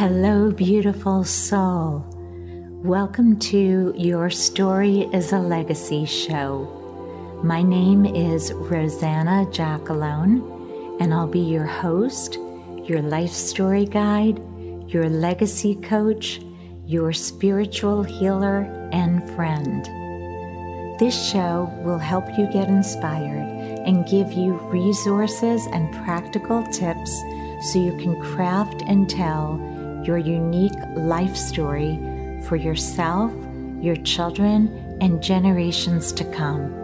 Hello, beautiful soul. Welcome to Your Story is a Legacy show. My name is Rosanna Jackalone, and I'll be your host, your life story guide, your legacy coach, your spiritual healer, and friend. This show will help you get inspired and give you resources and practical tips so you can craft and tell your unique life story for yourself, your children, and generations to come.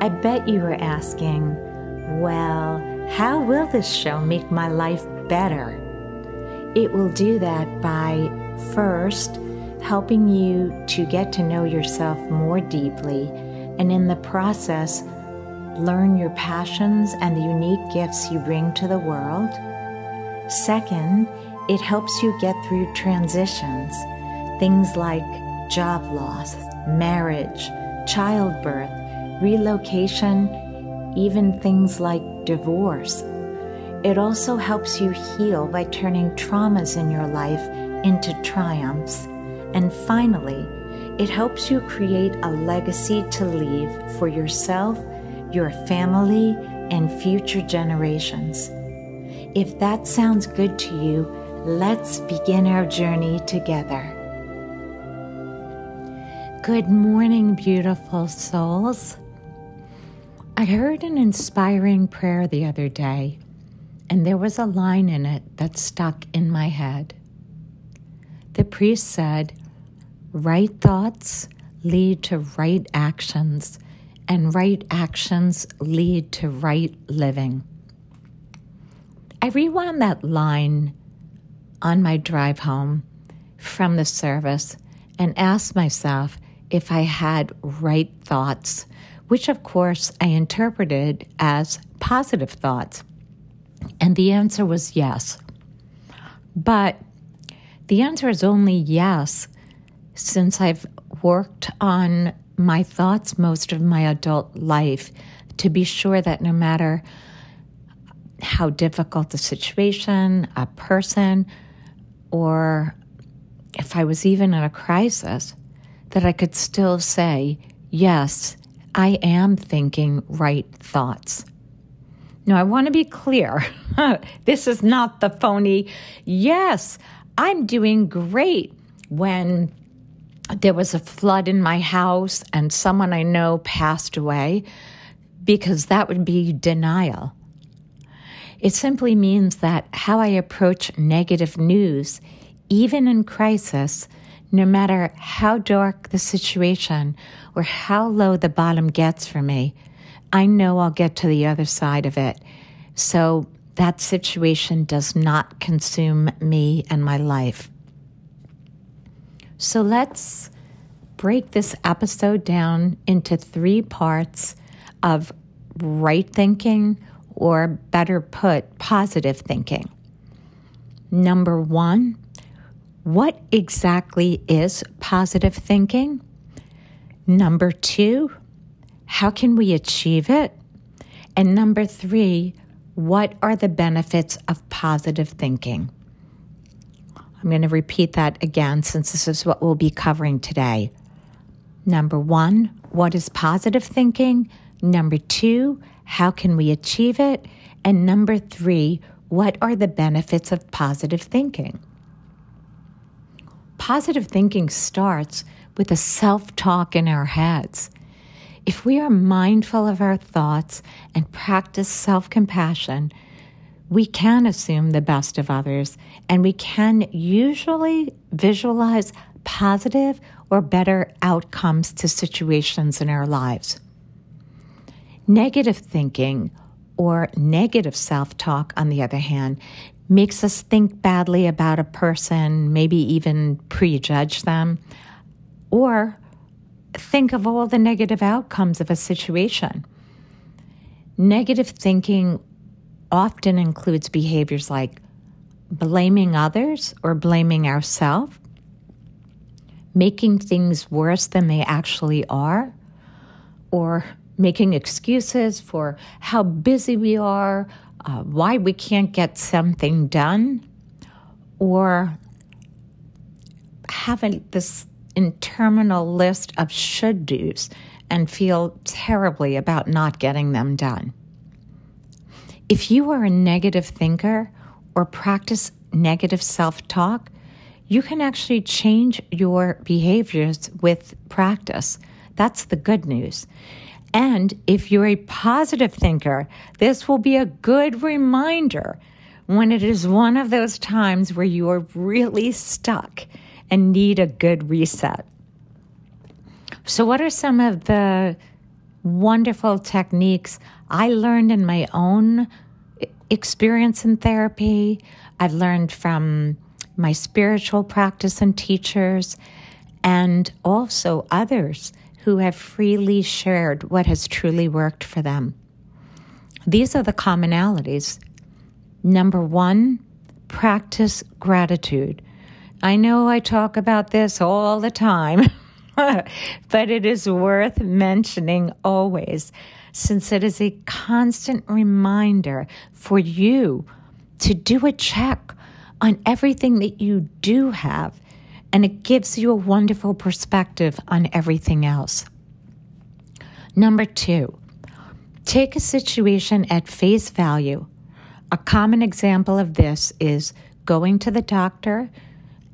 I bet you are asking, well, how will this show make my life better? It will do that by first helping you to get to know yourself more deeply, and in the process, learn your passions and the unique gifts you bring to the world. Second, it helps you get through transitions, things like job loss, marriage, childbirth, relocation, even things like divorce. It also helps you heal by turning traumas in your life into triumphs. And finally, it helps you create a legacy to leave for yourself, your family, and future generations. If that sounds good to you, Let's begin our journey together. Good morning, beautiful souls. I heard an inspiring prayer the other day, and there was a line in it that stuck in my head. The priest said, Right thoughts lead to right actions, and right actions lead to right living. I rewound that line on my drive home from the service and asked myself if I had right thoughts, which of course I interpreted as positive thoughts. And the answer was yes. But the answer is only yes since I've worked on my thoughts most of my adult life to be sure that no matter how difficult the situation, a person, or if I was even in a crisis, that I could still say, yes, I am thinking right thoughts. Now, I want to be clear. this is not the phony, yes, I'm doing great when there was a flood in my house and someone I know passed away, because that would be denial. It simply means that how I approach negative news, even in crisis, no matter how dark the situation or how low the bottom gets for me, I know I'll get to the other side of it. So that situation does not consume me and my life. So let's break this episode down into three parts of right thinking, or better put, positive thinking. Number one, what exactly is positive thinking? Number two, how can we achieve it? And number three, what are the benefits of positive thinking? I'm going to repeat that again since this is what we'll be covering today. Number one, what is positive thinking? Number two, how can we achieve it? And number three, what are the benefits of positive thinking? Positive thinking starts with a self talk in our heads. If we are mindful of our thoughts and practice self compassion, we can assume the best of others and we can usually visualize positive or better outcomes to situations in our lives. Negative thinking or negative self talk, on the other hand, makes us think badly about a person, maybe even prejudge them, or think of all the negative outcomes of a situation. Negative thinking often includes behaviors like blaming others or blaming ourselves, making things worse than they actually are, or making excuses for how busy we are, uh, why we can't get something done, or having this interminable list of should do's and feel terribly about not getting them done. If you are a negative thinker or practice negative self talk, you can actually change your behaviors with practice. That's the good news. And if you're a positive thinker, this will be a good reminder when it is one of those times where you are really stuck and need a good reset. So, what are some of the wonderful techniques I learned in my own experience in therapy? I've learned from my spiritual practice and teachers, and also others who have freely shared what has truly worked for them. These are the commonalities. Number one, practice gratitude. I know I talk about this all the time, but it is worth mentioning always since it is a constant reminder for you to do a check on everything that you do have, and it gives you a wonderful perspective on everything else. Number two, take a situation at face value. A common example of this is going to the doctor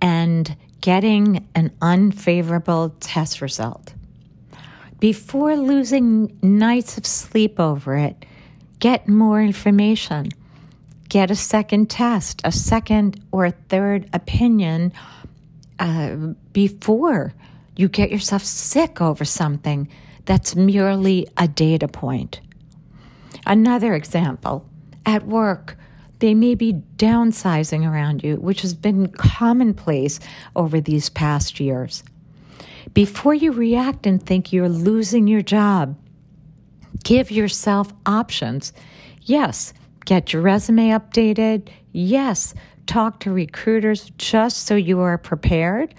and getting an unfavorable test result. Before losing nights of sleep over it, get more information. Get a second test, a second or a third opinion uh, before you get yourself sick over something that's merely a data point. Another example at work, they may be downsizing around you, which has been commonplace over these past years. Before you react and think you're losing your job, give yourself options. Yes, get your resume updated. Yes, talk to recruiters just so you are prepared.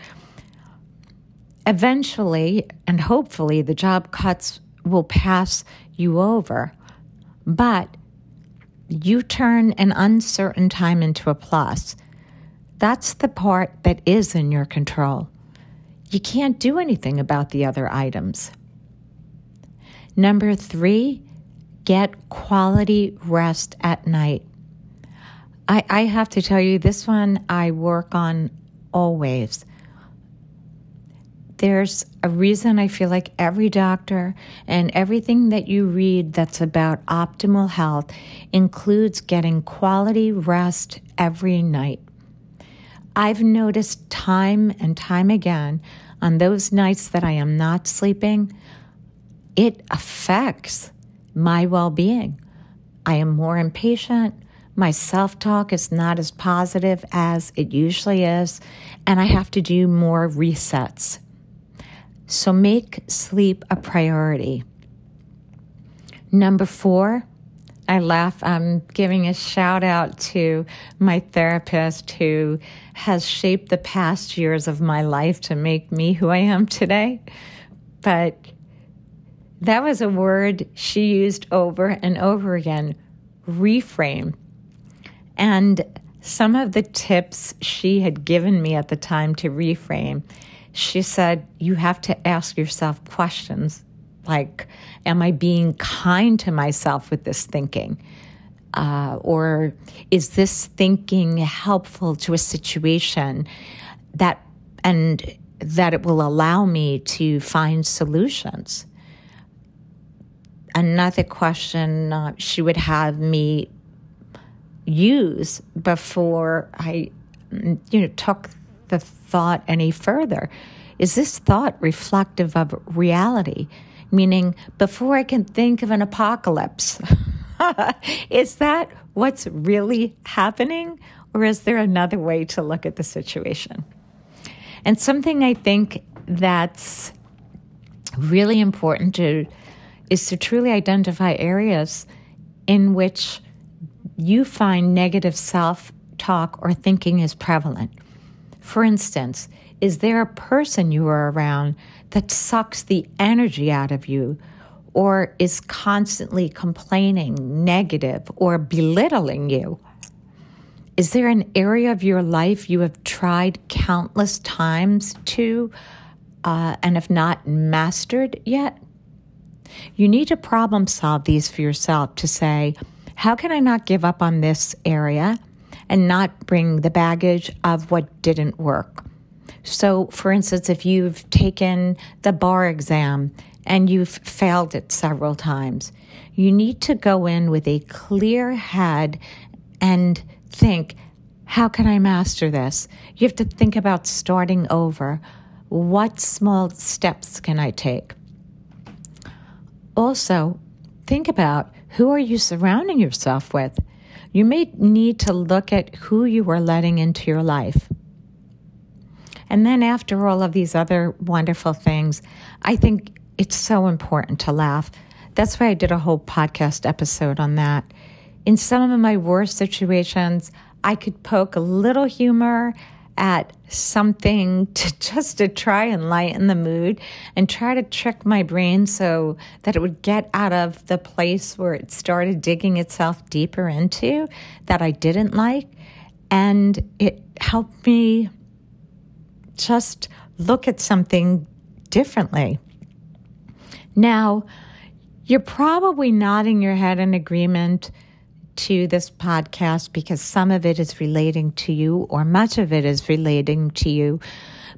Eventually, and hopefully, the job cuts will pass you over. But you turn an uncertain time into a plus. That's the part that is in your control. You can't do anything about the other items. Number three, get quality rest at night. I, I have to tell you, this one I work on always there's a reason I feel like every doctor and everything that you read that's about optimal health includes getting quality rest every night. I've noticed time and time again on those nights that I am not sleeping, it affects my well being. I am more impatient. My self talk is not as positive as it usually is, and I have to do more resets. So make sleep a priority. Number four, I laugh. I'm giving a shout out to my therapist who has shaped the past years of my life to make me who I am today. But that was a word she used over and over again reframe. And some of the tips she had given me at the time to reframe she said, You have to ask yourself questions like, Am I being kind to myself with this thinking? Uh, or is this thinking helpful to a situation that and that it will allow me to find solutions? Another question uh, she would have me use before I, you know, took the thought any further. Is this thought reflective of reality? Meaning, before I can think of an apocalypse, is that what's really happening? Or is there another way to look at the situation? And something I think that's really important to is to truly identify areas in which you find negative self talk or thinking is prevalent. For instance, is there a person you are around that sucks the energy out of you or is constantly complaining, negative, or belittling you? Is there an area of your life you have tried countless times to uh, and have not mastered yet? You need to problem solve these for yourself to say, how can I not give up on this area and not bring the baggage of what didn't work? So, for instance, if you've taken the bar exam and you've failed it several times, you need to go in with a clear head and think, how can I master this? You have to think about starting over. What small steps can I take? Also, think about who are you surrounding yourself with? You may need to look at who you are letting into your life. And then after all of these other wonderful things, I think it's so important to laugh. That's why I did a whole podcast episode on that. In some of my worst situations, I could poke a little humor at something to just to try and lighten the mood and try to trick my brain so that it would get out of the place where it started digging itself deeper into that I didn't like and it helped me just look at something differently. Now, you're probably nodding your head in agreement to this podcast because some of it is relating to you or much of it is relating to you.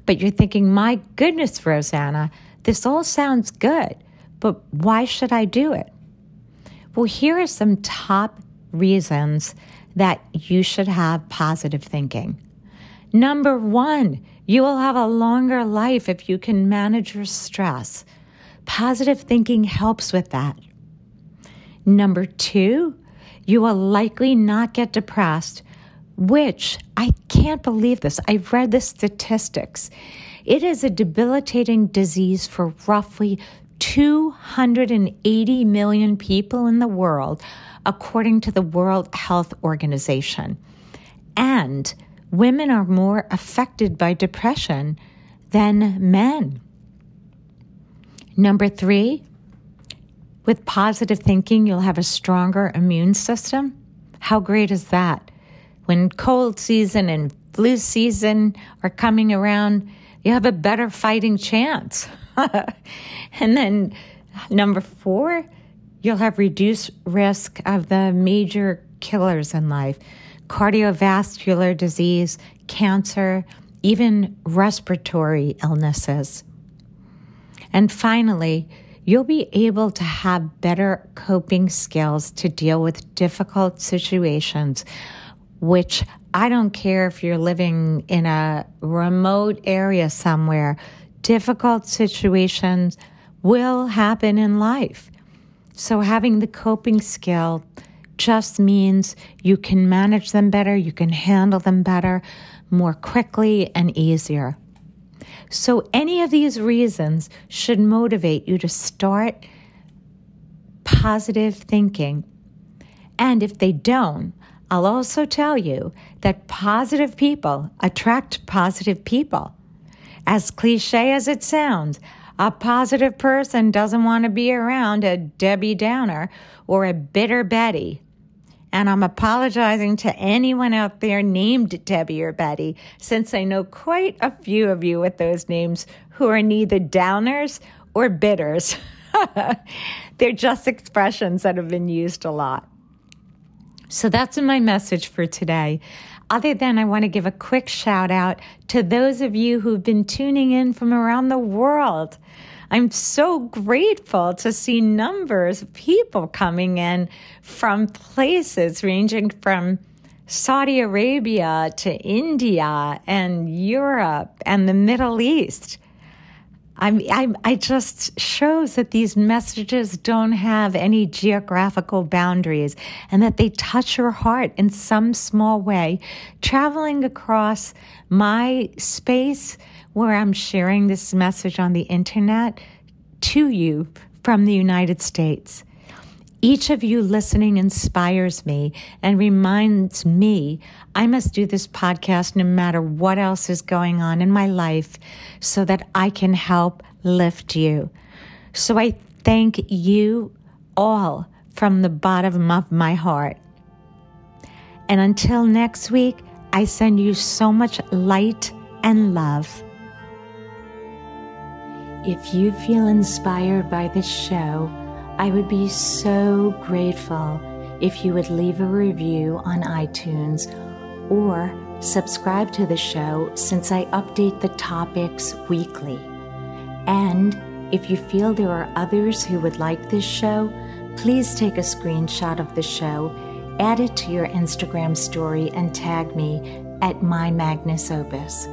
But you're thinking, my goodness, Rosanna, this all sounds good, but why should I do it? Well, here are some top reasons that you should have positive thinking. Number one, you will have a longer life if you can manage your stress. Positive thinking helps with that. Number two, you will likely not get depressed, which I can't believe this. I've read the statistics. It is a debilitating disease for roughly 280 million people in the world, according to the World Health Organization. And women are more affected by depression than men. Number three, with positive thinking, you'll have a stronger immune system. How great is that? When cold season and flu season are coming around, you have a better fighting chance. and then number four, you'll have reduced risk of the major killers in life cardiovascular disease, cancer, even respiratory illnesses. And finally, you'll be able to have better coping skills to deal with difficult situations, which I don't care if you're living in a remote area somewhere, difficult situations will happen in life. So, having the coping skill just means you can manage them better, you can handle them better, more quickly, and easier. So, any of these reasons should motivate you to start positive thinking. And if they don't, I'll also tell you that positive people attract positive people. As cliche as it sounds, a positive person doesn't want to be around a Debbie Downer or a bitter Betty. And I'm apologizing to anyone out there named Debbie or Betty, since I know quite a few of you with those names who are neither downers or bitters. They're just expressions that have been used a lot. So that's my message for today. Other than I want to give a quick shout out to those of you who've been tuning in from around the world. I'm so grateful to see numbers of people coming in from places ranging from Saudi Arabia to India and Europe and the Middle East. I'm, I'm, I just shows that these messages don't have any geographical boundaries and that they touch your heart in some small way, traveling across my space where I'm sharing this message on the internet to you from the United States. Each of you listening inspires me and reminds me I must do this podcast no matter what else is going on in my life so that I can help lift you. So I thank you all from the bottom of my heart. And until next week, I send you so much light and love. If you feel inspired by this show, I would be so grateful if you would leave a review on iTunes or subscribe to the show since I update the topics weekly. And if you feel there are others who would like this show, please take a screenshot of the show, add it to your Instagram story, and tag me at My Magnus Opus.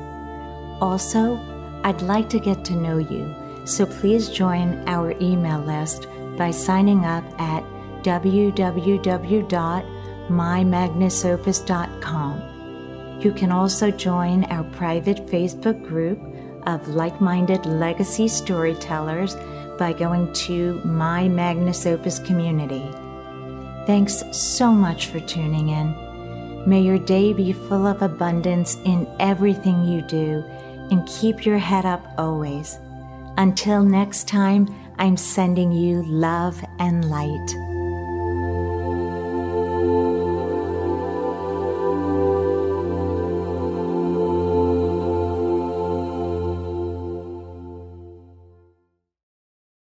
Also, I'd like to get to know you, so please join our email list by signing up at www.mymagnusopus.com. You can also join our private Facebook group of like minded legacy storytellers by going to My Magnus Opus community. Thanks so much for tuning in. May your day be full of abundance in everything you do and keep your head up always. Until next time, I'm sending you love and light.